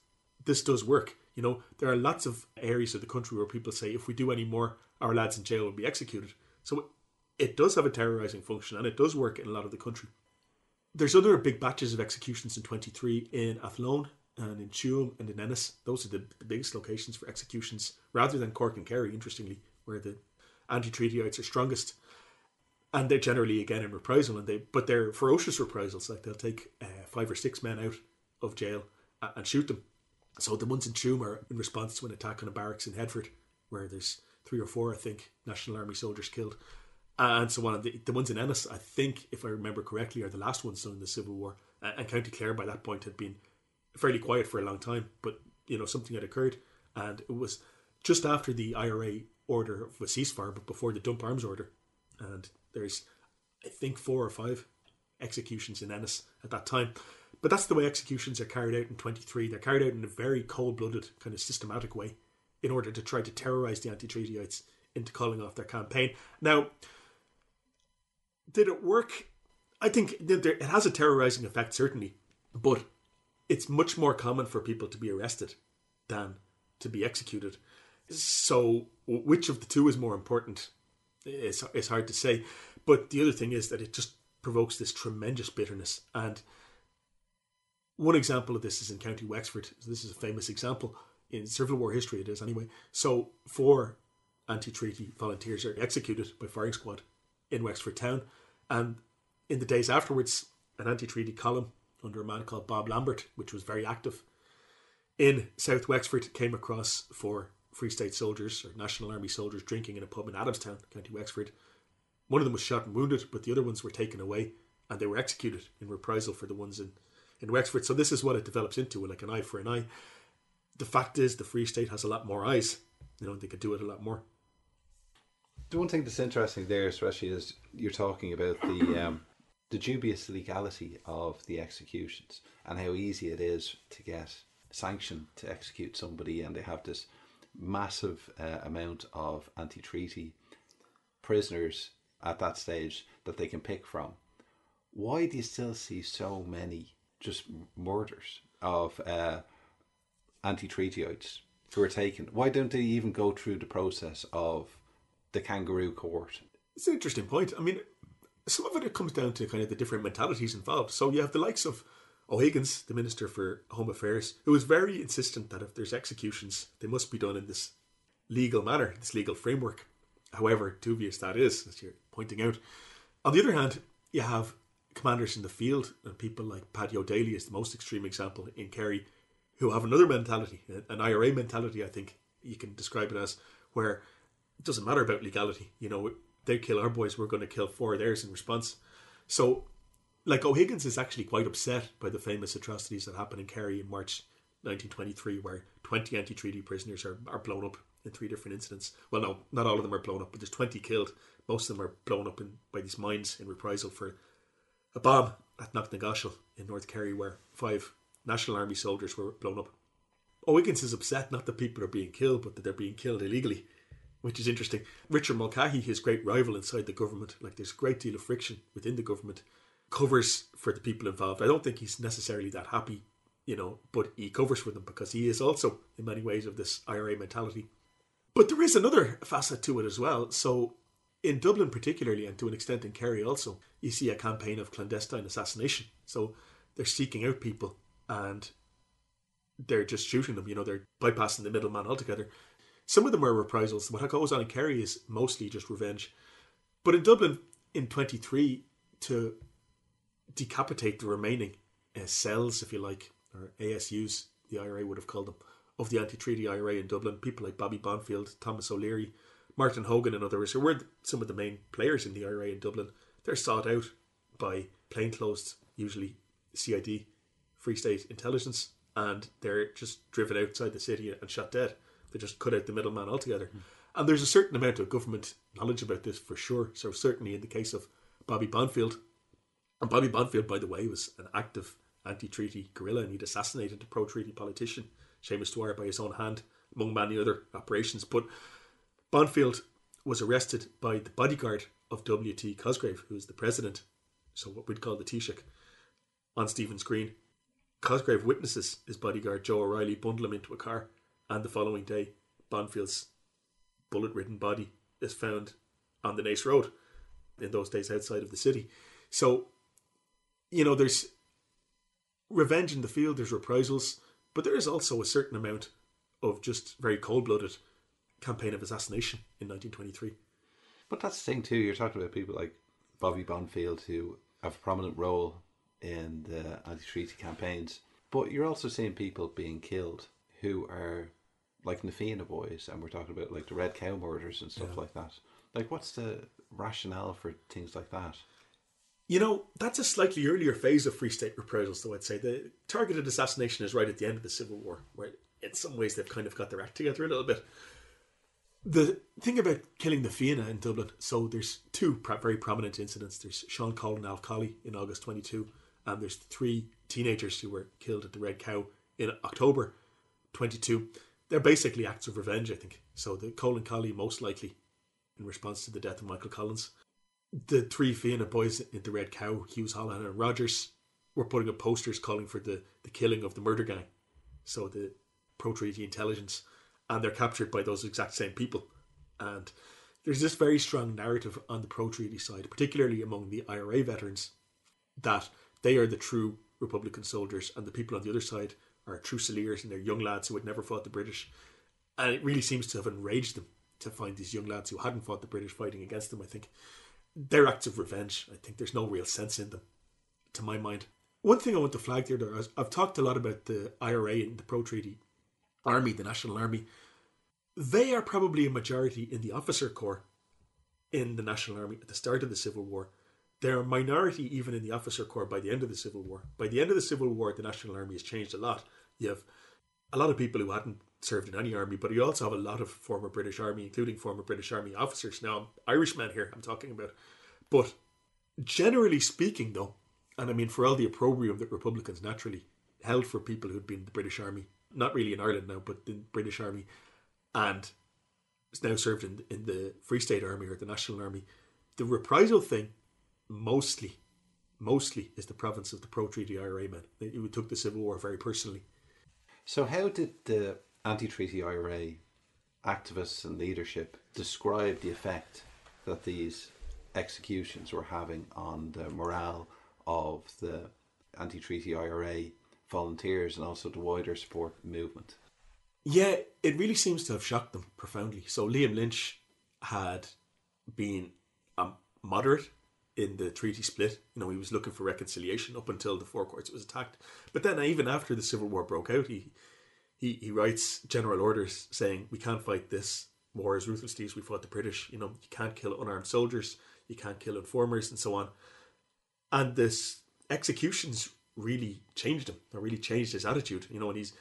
this does work. You know, there are lots of areas of the country where people say if we do any more, our lads in jail will be executed. So it does have a terrorizing function and it does work in a lot of the country. There's other big batches of executions in 23 in Athlone and in Tuam and in Ennis. Those are the, the biggest locations for executions, rather than Cork and Kerry, interestingly, where the anti treatyites are strongest. and they're generally again in reprisal, and they but they're ferocious reprisals. Like they'll take uh, five or six men out of jail and, and shoot them. So the ones in Tuam are in response to an attack on a barracks in Headford, where there's three or four, I think, National Army soldiers killed, and so on. The, the ones in Ennis, I think, if I remember correctly, are the last ones done in the Civil War. And County Clare by that point had been fairly quiet for a long time, but you know something had occurred, and it was just after the IRA order of a ceasefire, but before the dump arms order, and there's I think four or five executions in Ennis at that time. But that's the way executions are carried out in 23. They're carried out in a very cold blooded, kind of systematic way in order to try to terrorize the anti treatyites into calling off their campaign. Now, did it work? I think it has a terrorizing effect, certainly, but it's much more common for people to be arrested than to be executed. So, which of the two is more important? It's, it's hard to say. But the other thing is that it just provokes this tremendous bitterness. And one example of this is in County Wexford. This is a famous example in Civil War history, it is anyway. So, four anti treaty volunteers are executed by firing squad in Wexford town. And in the days afterwards, an anti treaty column under a man called Bob Lambert, which was very active in South Wexford, came across four Free State soldiers or National Army soldiers drinking in a pub in Adamstown, County Wexford. One of them was shot and wounded, but the other ones were taken away and they were executed in reprisal for the ones in, in Wexford. So this is what it develops into, like an eye for an eye. The fact is, the Free State has a lot more eyes. You know, they could do it a lot more. The one thing that's interesting there, especially, is you're talking about the um, the dubious legality of the executions and how easy it is to get sanctioned to execute somebody, and they have this massive uh, amount of anti-treaty prisoners at that stage that they can pick from. Why do you still see so many just murders of uh, anti-treatyites who are taken? Why don't they even go through the process of the kangaroo court. It's an interesting point. I mean, some of it, comes down to kind of the different mentalities involved. So you have the likes of O'Higgins, the Minister for Home Affairs, who is very insistent that if there's executions, they must be done in this legal manner, this legal framework. However dubious that is, as you're pointing out. On the other hand, you have commanders in the field, and people like Paddy O'Daly is the most extreme example in Kerry, who have another mentality, an IRA mentality, I think you can describe it as, where it doesn't matter about legality. You know, they kill our boys, we're going to kill four of theirs in response. So, like O'Higgins is actually quite upset by the famous atrocities that happened in Kerry in March 1923, where 20 anti-treaty prisoners are, are blown up in three different incidents. Well, no, not all of them are blown up, but there's 20 killed. Most of them are blown up in, by these mines in reprisal for a bomb at Knocknagoshel in North Kerry, where five National Army soldiers were blown up. O'Higgins is upset not that people are being killed, but that they're being killed illegally which is interesting. Richard Mulcahy, his great rival inside the government, like there's a great deal of friction within the government, covers for the people involved. I don't think he's necessarily that happy, you know, but he covers for them because he is also, in many ways, of this IRA mentality. But there is another facet to it as well. So, in Dublin, particularly, and to an extent in Kerry also, you see a campaign of clandestine assassination. So, they're seeking out people and they're just shooting them, you know, they're bypassing the middleman altogether. Some of them are reprisals. What goes on in Kerry is mostly just revenge. But in Dublin in 23, to decapitate the remaining uh, cells, if you like, or ASUs, the IRA would have called them, of the anti treaty IRA in Dublin, people like Bobby Bonfield, Thomas O'Leary, Martin Hogan, and others, who were some of the main players in the IRA in Dublin, they're sought out by plainclothes, usually CID, Free State Intelligence, and they're just driven outside the city and shot dead. They just cut out the middleman altogether. Mm. And there's a certain amount of government knowledge about this for sure. So certainly in the case of Bobby Bonfield, and Bobby Bonfield, by the way, was an active anti-treaty guerrilla, and he'd assassinated a pro-treaty politician, Seamus Dwyer, by his own hand, among many other operations. But Bonfield was arrested by the bodyguard of W.T. Cosgrave, who was the president, so what we'd call the Taoiseach, on Stephen's Green. Cosgrave witnesses his bodyguard Joe O'Reilly bundle him into a car and the following day, Bonfield's bullet ridden body is found on the Naas Road, in those days outside of the city. So, you know, there's revenge in the field, there's reprisals, but there is also a certain amount of just very cold blooded campaign of assassination in 1923. But that's the thing, too. You're talking about people like Bobby Bonfield who have a prominent role in the anti-treaty campaigns. But you're also seeing people being killed who are like Fianna boys, and we're talking about like the Red Cow murders and stuff Yeah. like that. Like, what's the rationale for things like that? You know, that's a slightly earlier phase of Free State reprisals, though I'd say. The targeted assassination is right at the end of the Civil War, where in some ways they've kind of got their act together a little bit. The thing about killing the Fianna in Dublin, so there's two very prominent incidents. There's Sean Cole and Al Colley in August 22, and there's three teenagers who were killed at the Red Cow in October 22. They're basically acts of revenge, I think. So the Cole and Colley most likely in response to the death of Michael Collins the three Fianna boys in the Red Cow, Hughes, Holland, and Rogers, were putting up posters calling for the, the killing of the murder gang. So the pro treaty intelligence, and they're captured by those exact same people. And there's this very strong narrative on the pro treaty side, particularly among the IRA veterans, that they are the true Republican soldiers, and the people on the other side are Trucileers and they're young lads who had never fought the British. And it really seems to have enraged them to find these young lads who hadn't fought the British fighting against them, I think they're acts of revenge. I think there's no real sense in them, to my mind. One thing I want to flag here, though, I've talked a lot about the IRA and the pro treaty army, the National Army. They are probably a majority in the officer corps in the National Army at the start of the Civil War. They're a minority even in the officer corps by the end of the Civil War. By the end of the Civil War, the National Army has changed a lot. You have a lot of people who hadn't served in any army, but you also have a lot of former British Army, including former British Army officers. Now, I'm Irishman here, I'm talking about. But generally speaking, though, and I mean, for all the opprobrium that Republicans naturally held for people who'd been in the British Army, not really in Ireland now, but the British Army, and is now served in, in the Free State Army or the National Army, the reprisal thing mostly, mostly is the province of the pro treaty IRA men. They, who took the Civil War very personally. So, how did the anti-treaty IRA activists and leadership describe the effect that these executions were having on the morale of the anti-treaty IRA volunteers and also the wider support movement? Yeah, it really seems to have shocked them profoundly. So Liam Lynch had been a moderate in the treaty split. You know, he was looking for reconciliation up until the Four Courts was attacked. But then, uh, even after the Civil War broke out, he he, he writes general orders saying we can't fight this war as ruthlessly as we fought the British. You know, you can't kill unarmed soldiers, you can't kill informers, and so on. And this executions really changed him. Or really changed his attitude. You know, and he's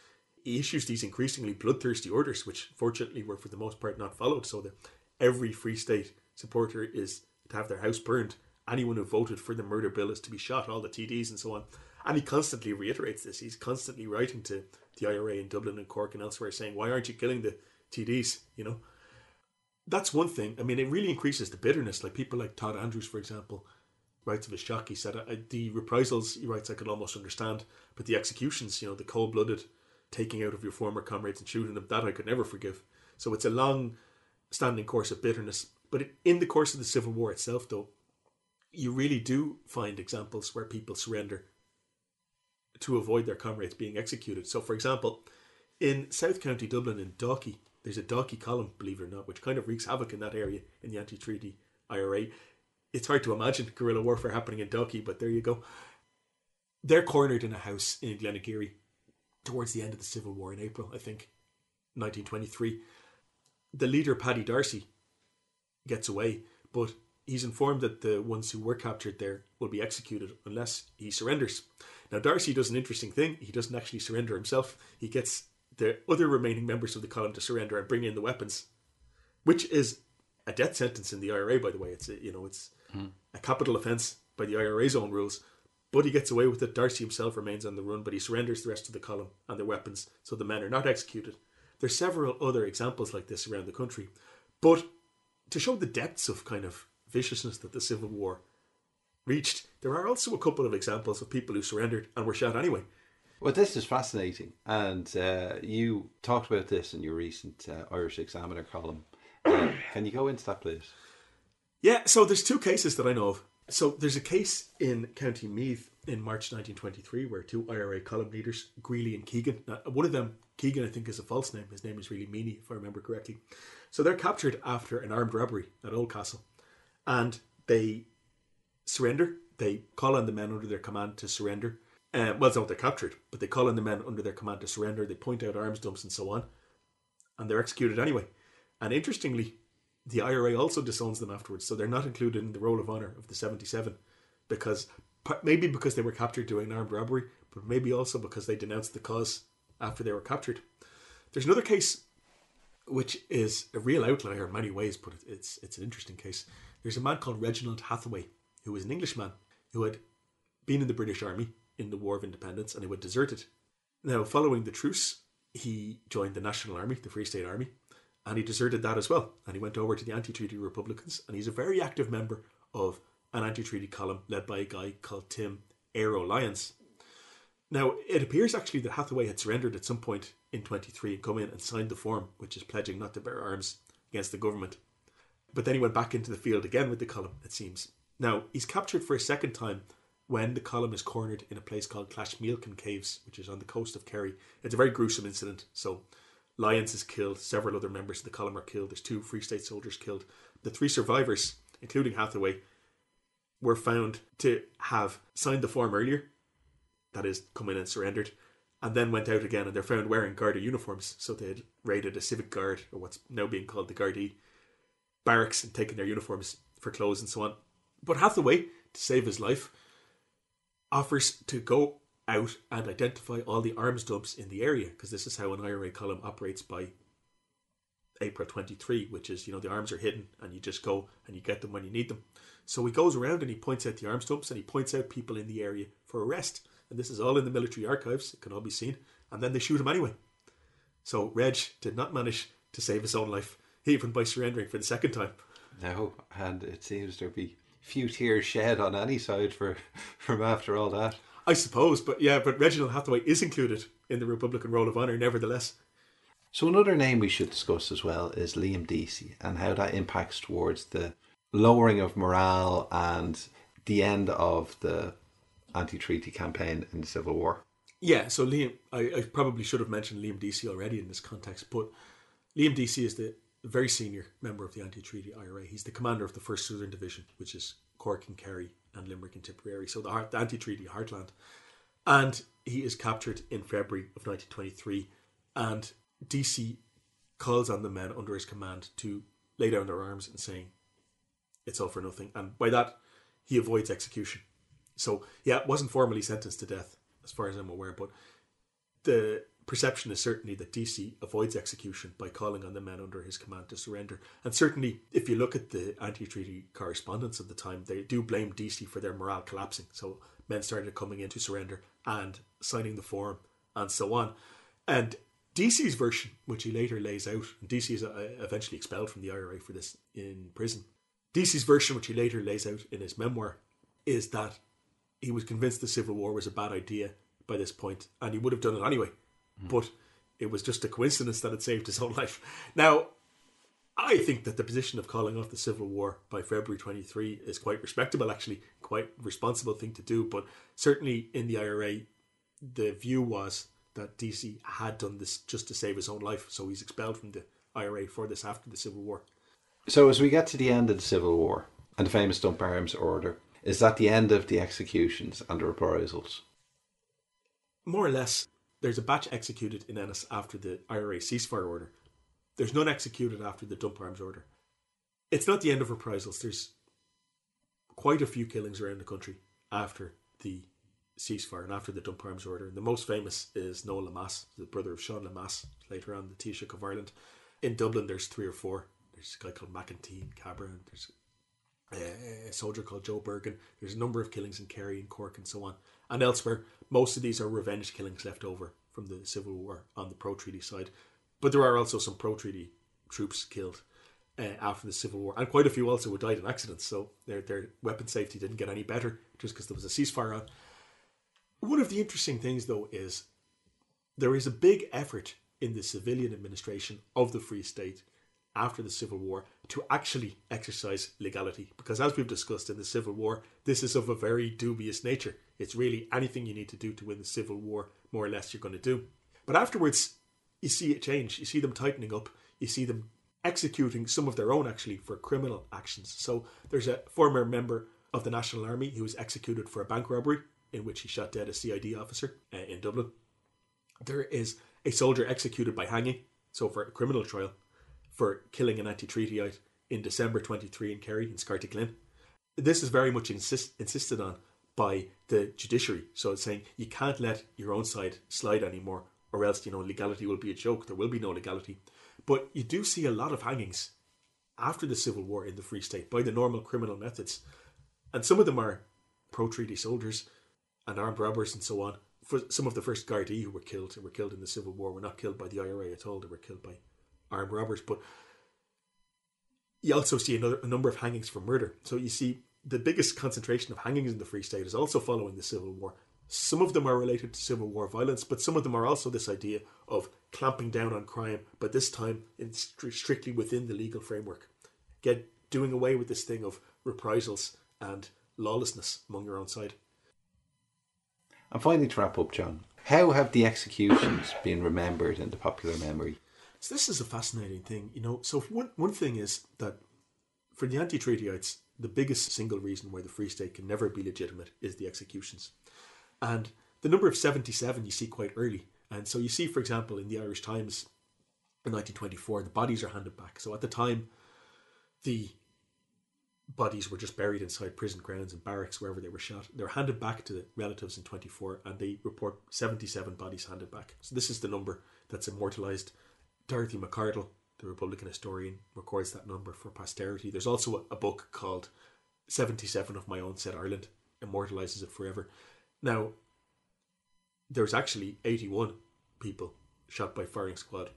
he issues these increasingly bloodthirsty orders, which fortunately were for the most part not followed. So that every Free State supporter is to have their house burned. Anyone who voted for the murder bill is to be shot. All the TDs and so on. And he constantly reiterates this. He's constantly writing to the IRA in Dublin and Cork and elsewhere saying, "Why aren't you killing the TDs?" You know, that's one thing. I mean, it really increases the bitterness. Like people like Todd Andrews, for example, writes of his shock. He said, "The reprisals," he writes, "I could almost understand, but the executions, you know, the cold-blooded taking out of your former comrades and shooting them, that I could never forgive." So it's a long-standing course of bitterness. But in the course of the Civil War itself, though, you really do find examples where people surrender to avoid their comrades being executed. So, for example, in South County Dublin in Dalkey, there's a Dalkey column, believe it or not, which kind of wreaks havoc in that area in the anti-treaty IRA. It's hard to imagine guerrilla warfare happening in Dalkey, but there you go. They're cornered in a house in Glenageary towards the end of the Civil War in April, I think, 1923. The leader, Paddy Darcy, gets away, but he's informed that the ones who were captured there will be executed unless he surrenders. Now, Darcy does an interesting thing. He doesn't actually surrender himself. He gets the other remaining members of the column to surrender and bring in the weapons, which is a death sentence in the IRA. By the way, it's a, you know it's hmm. a capital offence by the IRA's own rules. But he gets away with it. Darcy himself remains on the run, but he surrenders the rest of the column and their weapons, so the men are not executed. There's several other examples like this around the country, but to show the depths of kind of viciousness that the Civil War reached, there are also a couple of examples of people who surrendered and were shot anyway. Well, this is fascinating, and uh, you talked about this in your recent uh, Irish Examiner column. Uh, can you go into that, please? Yeah, so there's two cases that I know of. So there's a case in County Meath in March 1923 where two IRA column leaders, Greeley and Keegan, now, one of them, Keegan, I think is a false name. His name is really Meany, if I remember correctly. So they're captured after an armed robbery at Oldcastle, and they surrender. They call on the men under their command to surrender. Uh, well, it's not they're captured, but they call on the men under their command to surrender. They point out arms dumps and so on, and they're executed anyway. And interestingly, the IRA also disowns them afterwards, so they're not included in the roll of honor of the 77 because maybe because they were captured doing armed robbery, but maybe also because they denounced the cause after they were captured. There's another case which is a real outlier in many ways, but it's it's an interesting case. There's a man called Reginald Hathaway, who was an Englishman who had been in the British Army in the War of Independence and who had deserted. Now, following the truce, he joined the National Army, the Free State Army, and he deserted that as well. And he went over to the anti treaty Republicans, and he's a very active member of an anti treaty column led by a guy called Tim Aero Lyons. Now, it appears actually that Hathaway had surrendered at some point in 23 and come in and signed the form, which is pledging not to bear arms against the government. But then he went back into the field again with the column, it seems. Now, he's captured for a second time when the column is cornered in a place called Clashmealcon Caves, which is on the coast of Kerry. It's a very gruesome incident. So, Lyons is killed, several other members of the column are killed, there's two Free State soldiers killed. The three survivors, including Hathaway, were found to have signed the form earlier, that is, come in and surrendered, and then went out again and they're found wearing Garda uniforms. So they had raided a civic guard, or what's now being called the Gardaí, barracks and taken their uniforms for clothes and so on. But Hathaway, to save his life, offers to go out and identify all the arms dumps in the area, because this is how an IRA column operates by April 23, which is, you know, the arms are hidden and you just go and you get them when you need them. So he goes around and he points out the arms dumps and he points out people in the area for arrest. And this is all in the military archives, it can all be seen. And then they shoot him anyway. So Reg did not manage to save his own life, even by surrendering for the second time. No, and it seems there'd be few tears shed on any side for from after all that. I suppose, but yeah, but Reginald Hathaway is included in the Republican Roll of Honour, nevertheless. So another name we should discuss as well is Liam Deasy and how that impacts towards the lowering of morale and the end of the anti-treaty campaign in the Civil War. Yeah, so Liam, I, I probably should have mentioned Liam Deasy already in this context, but Liam Deasy is the very senior member of the anti-treaty IRA. He's the commander of the First Southern Division, which is Cork and Kerry and Limerick and Tipperary, so the, the anti-treaty heartland. And he is captured in February of 1923, and Deasy calls on the men under his command to lay down their arms and saying, "It's all for nothing." And by that, he avoids execution. So yeah, wasn't formally sentenced to death, as far as I'm aware, but the perception is certainly that Deasy avoids execution by calling on the men under his command to surrender. And certainly, if you look at the anti-treaty correspondence of the time, they do blame Deasy for their morale collapsing. So men started coming in to surrender and signing the form and so on. And Deasy's version, which he later lays out, Deasy is uh, eventually expelled from the IRA for this in prison. Deasy's version, which he later lays out in his memoir, is that he was convinced the Civil War was a bad idea by this point, and he would have done it anyway. But it was just a coincidence that it saved his own life. Now, I think that the position of calling off the Civil War by February 23 is quite respectable, actually, quite responsible thing to do. But certainly in the IRA, the view was that Deasy had done this just to save his own life, so he's expelled from the IRA for this after the Civil War. So, as we get to the end of the Civil War and the famous Dump Arms Order, is that the end of the executions and the reprisals? More or less. There's a batch executed in Ennis after the IRA ceasefire order. There's none executed after the dump arms order. It's not the end of reprisals. There's quite a few killings around the country after the ceasefire and after the dump arms order. And the most famous is Noel Lemass, the brother of Sean Lemass, later on the Taoiseach of Ireland. In Dublin, there's three or four. There's a guy called McEntee, Cabra, there's a soldier called Joe Bergen. There's a number of killings in Kerry and Cork and so on. And elsewhere, most of these are revenge killings left over from the Civil War on the pro treaty side. But there are also some pro treaty troops killed uh, after the Civil War, and quite a few also who died in accidents. So their their weapon safety didn't get any better just because there was a ceasefire on. One of the interesting things, though, is there is a big effort in the civilian administration of the Free State after the Civil War to actually exercise legality. Because as we've discussed in the Civil War, this is of a very dubious nature. It's really anything you need to do to win the Civil War, more or less, you're going to do. But afterwards, you see it change. You see them tightening up. You see them executing some of their own, actually, for criminal actions. So there's a former member of the National Army who was executed for a bank robbery in which he shot dead a CID officer uh, in Dublin. There is a soldier executed by hanging, so for a criminal trial, for killing an anti-treatyite in December 23 in Kerry in Scartaglen. This is very much insist, insisted on by the judiciary. So it's saying you can't let your own side slide anymore, or else you know legality will be a joke. There will be no legality. But you do see a lot of hangings after the Civil War in the Free State by the normal criminal methods, and some of them are pro-treaty soldiers and armed robbers and so on. For some of the first Gardaí who were killed who were killed in the Civil War were not killed by the IRA at all. They were killed by armed robbers. But you also see another, a number of hangings for murder. So you see the biggest concentration of hangings in the Free State is also following the Civil War. Some of them are related to Civil War violence, but some of them are also this idea of clamping down on crime, but this time in strictly within the legal framework. Get doing away with this thing of reprisals and lawlessness among your own side. And finally, to wrap up, John, how have the executions been remembered in the popular memory? So this is a fascinating thing, you know. So one one thing is that for the anti-treatyites, the biggest single reason why the Free State can never be legitimate is the executions. And the number of 77 you see quite early. And so you see, for example, in the Irish Times in 1924, the bodies are handed back. So at the time, the bodies were just buried inside prison grounds and barracks wherever they were shot. They were handed back to the relatives in 24 and they report 77 bodies handed back. So this is the number that's immortalised. Dorothy Macardle the Republican historian, records that number for posterity. There's also a, a book called 77 of My Own Said Ireland, immortalizes it forever. Now, there's actually 81 people shot by firing squad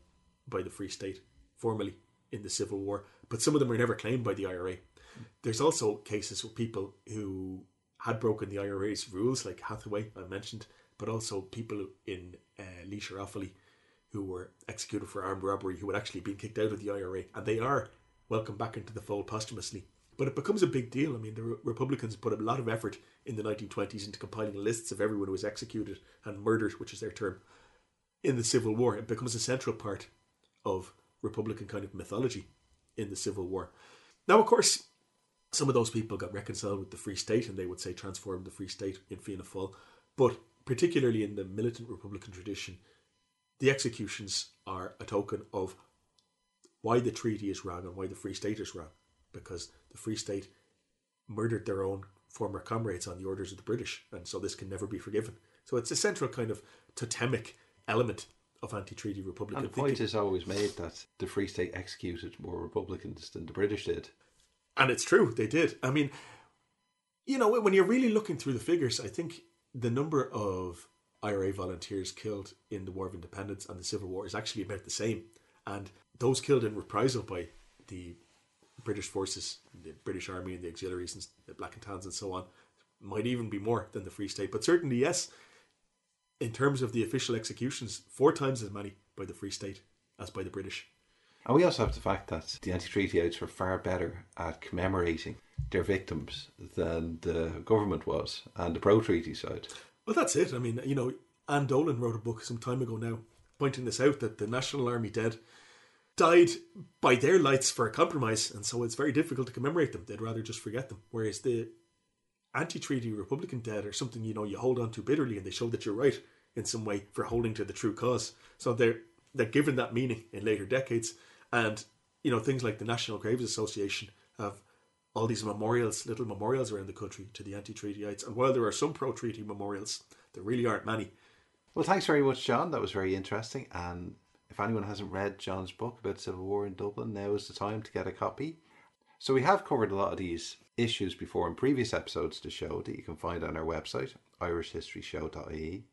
by the Free State, formally in the Civil War, but some of them are never claimed by the IRA. There's also cases with people who had broken the IRA's rules, like Hathaway, I mentioned, but also people in uh, Offaly who were executed for armed robbery who had actually been kicked out of the IRA, and they are welcomed back into the fold posthumously. But it becomes a big deal. I mean, the Republicans put a lot of effort in the 1920s into compiling lists of everyone who was executed and murdered, which is their term, in the Civil War. It becomes a central part of Republican kind of mythology in the Civil War. Now, of course, some of those people got reconciled with the Free State and they would say transformed the Free State in Fianna Fáil. But particularly in the militant Republican tradition, the executions are a token of why the treaty is wrong and why the Free State is wrong. Because the Free State murdered their own former comrades on the orders of the British, and so this can never be forgiven. So it's a central kind of totemic element of anti-treaty Republican and the point is always made that the Free State executed more Republicans than the British did. And it's true, they did. I mean, you know, when you're really looking through the figures, I think the number of IRA volunteers killed in the War of Independence and the Civil War is actually about the same. And those killed in reprisal by the British forces, the British Army and the auxiliaries and the Black and Tans and so on, might even be more than the Free State. But certainly, yes, in terms of the official executions, four times as many by the Free State as by the British. And we also have the fact that the anti-treatyites were far better at commemorating their victims than the government was and the pro-treaty side. Well, that's it. I mean, you know, Anne Dolan wrote a book some time ago now pointing this out that the National Army dead died by their lights for a compromise, and so it's very difficult to commemorate them. They'd rather just forget them. Whereas the anti-treaty Republican dead are something you know you hold on to bitterly, and they show that you're right in some way for holding to the true cause. So they're they're given that meaning in later decades, and you know things like the National Graves Association have all these memorials, little memorials around the country to the anti-treatyites. And while there are some pro-treaty memorials, there really aren't many. Well, thanks very much, John. That was very interesting. And if anyone hasn't read John's book about Civil War in Dublin, now is the time to get a copy. So we have covered a lot of these issues before in previous episodes of the show that you can find on our website, irishhistoryshow.ie.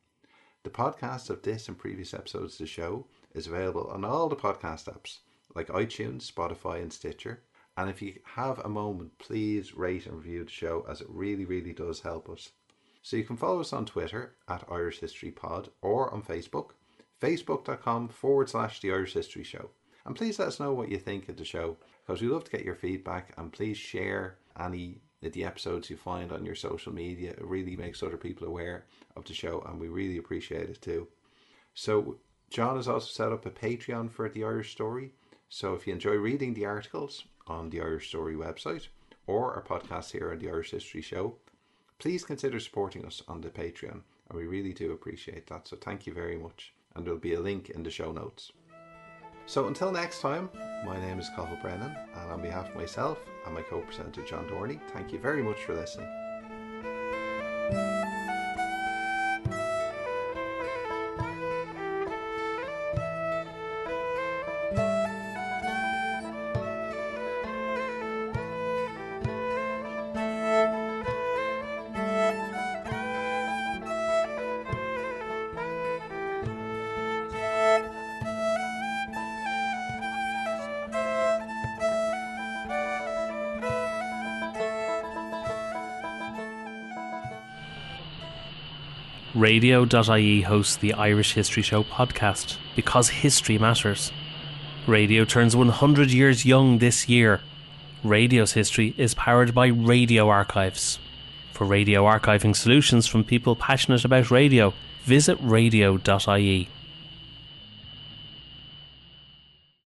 The podcast of this and previous episodes of the show is available on all the podcast apps like iTunes, Spotify, and Stitcher. And if you have a moment, please rate and review the show as it really, really does help us. So you can follow us on Twitter at Irish History Pod or on Facebook, facebook.com forward slash The Irish History Show. And please let us know what you think of the show because we love to get your feedback and please share any of the episodes you find on your social media. It really makes other people aware of the show and we really appreciate it too. So John has also set up a Patreon for the Irish Story. So if you enjoy reading the articles on the Irish Story website, or our podcast here on the Irish History Show, please consider supporting us on the Patreon, and we really do appreciate that. So thank you very much, and there'll be a link in the show notes. So until next time, my name is Cathal Brennan, and on behalf of myself and my co-presenter John Dorney, thank you very much for listening. Radio.ie hosts the Irish History Show podcast because history matters. Radio turns 100 years young this year. Radio's history is powered by Radio Archives. For radio archiving solutions from people passionate about radio, visit radio.ie.